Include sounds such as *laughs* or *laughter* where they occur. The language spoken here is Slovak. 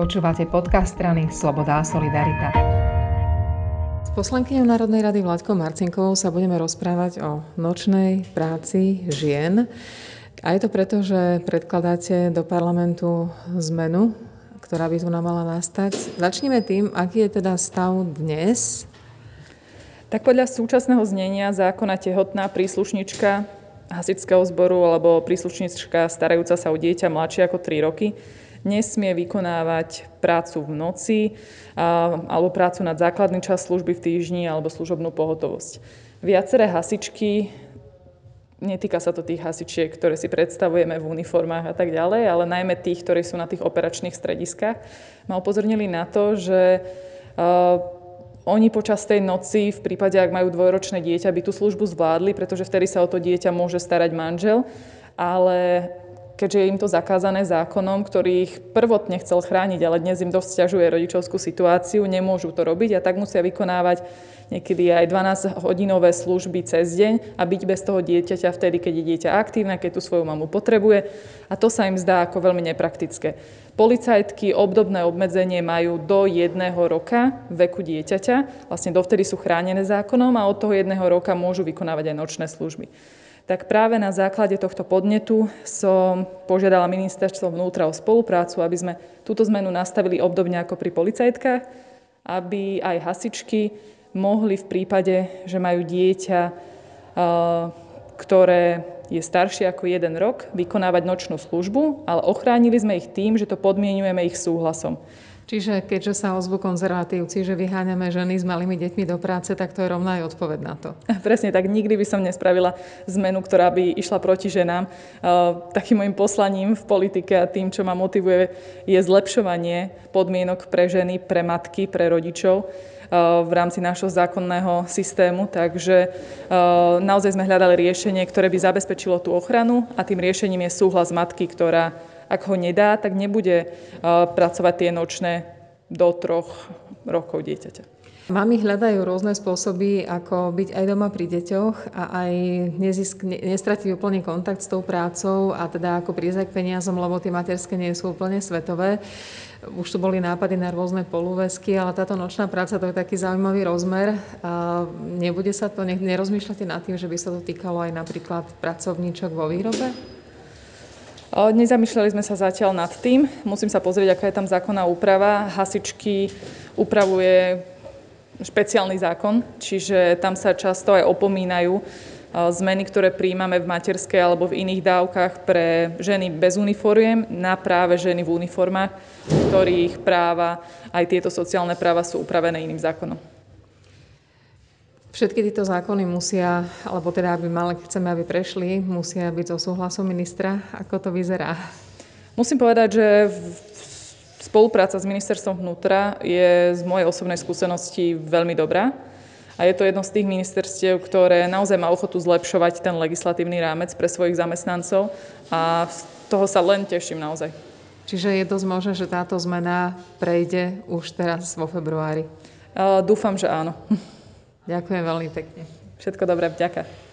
Počúvate podcast strany Sloboda a Solidarita. S poslankyňou Národnej rady Vláďkou Marcinkovou sa budeme rozprávať o nočnej práci žien. A je to preto, že predkladáte do parlamentu zmenu, ktorá by tu nám mala nastať. Začneme tým, aký je teda stav dnes. Tak podľa súčasného znenia zákona tehotná príslušnička hasičského zboru alebo príslušnička starajúca sa o dieťa mladšie ako 3 roky nesmie vykonávať prácu v noci alebo prácu nad základný čas služby v týždni alebo služobnú pohotovosť. Viaceré hasičky, netýka sa to tých hasičiek, ktoré si predstavujeme v uniformách a tak ďalej, ale najmä tých, ktorí sú na tých operačných strediskách, ma upozornili na to, že oni počas tej noci, v prípade, ak majú dvojročné dieťa, by tú službu zvládli, pretože vtedy sa o to dieťa môže starať manžel, ale keďže je im to zakázané zákonom, ktorý ich prvotne chcel chrániť, ale dnes im dosť stiažuje rodičovskú situáciu, nemôžu to robiť a tak musia vykonávať niekedy aj 12-hodinové služby cez deň a byť bez toho dieťaťa vtedy, keď je dieťa aktívne, keď tú svoju mamu potrebuje. A to sa im zdá ako veľmi nepraktické. Policajtky obdobné obmedzenie majú do jedného roka veku dieťaťa, vlastne dovtedy sú chránené zákonom a od toho jedného roka môžu vykonávať aj nočné služby tak práve na základe tohto podnetu som požiadala ministerstvo vnútra o spoluprácu, aby sme túto zmenu nastavili obdobne ako pri policajtkách, aby aj hasičky mohli v prípade, že majú dieťa, ktoré je staršie ako jeden rok, vykonávať nočnú službu, ale ochránili sme ich tým, že to podmienujeme ich súhlasom. Čiže keďže sa ozvu konzervatívci, že vyháňame ženy s malými deťmi do práce, tak to je rovná aj odpoveď na to. *laughs* Presne tak. Nikdy by som nespravila zmenu, ktorá by išla proti ženám. Takým môjim poslaním v politike a tým, čo ma motivuje, je zlepšovanie podmienok pre ženy, pre matky, pre rodičov v rámci nášho zákonného systému. Takže naozaj sme hľadali riešenie, ktoré by zabezpečilo tú ochranu a tým riešením je súhlas matky, ktorá ak ho nedá, tak nebude pracovať tie nočné do troch rokov dieťaťa. Mami hľadajú rôzne spôsoby, ako byť aj doma pri deťoch a aj nezisk, nestratiť úplne kontakt s tou prácou a teda ako prísť peniazom, lebo tie materské nie sú úplne svetové. Už tu boli nápady na rôzne polúvesky, ale táto nočná práca to je taký zaujímavý rozmer. A nebude sa to, nerozmýšľate nad tým, že by sa to týkalo aj napríklad pracovníčok vo výrobe? Nezamýšľali sme sa zatiaľ nad tým. Musím sa pozrieť, aká je tam zákonná úprava. Hasičky upravuje špeciálny zákon, čiže tam sa často aj opomínajú zmeny, ktoré príjmame v materskej alebo v iných dávkach pre ženy bez uniformiem na práve ženy v uniformách, ktorých práva, aj tieto sociálne práva sú upravené iným zákonom. Všetky tieto zákony musia, alebo teda aby mali, chceme, aby prešli, musia byť so súhlasom ministra. Ako to vyzerá? Musím povedať, že spolupráca s ministerstvom vnútra je z mojej osobnej skúsenosti veľmi dobrá. A je to jedno z tých ministerstiev, ktoré naozaj má ochotu zlepšovať ten legislatívny rámec pre svojich zamestnancov a z toho sa len teším naozaj. Čiže je dosť možné, že táto zmena prejde už teraz vo februári? Uh, dúfam, že áno. *laughs* Ďakujem veľmi pekne. Všetko dobré, vďaka.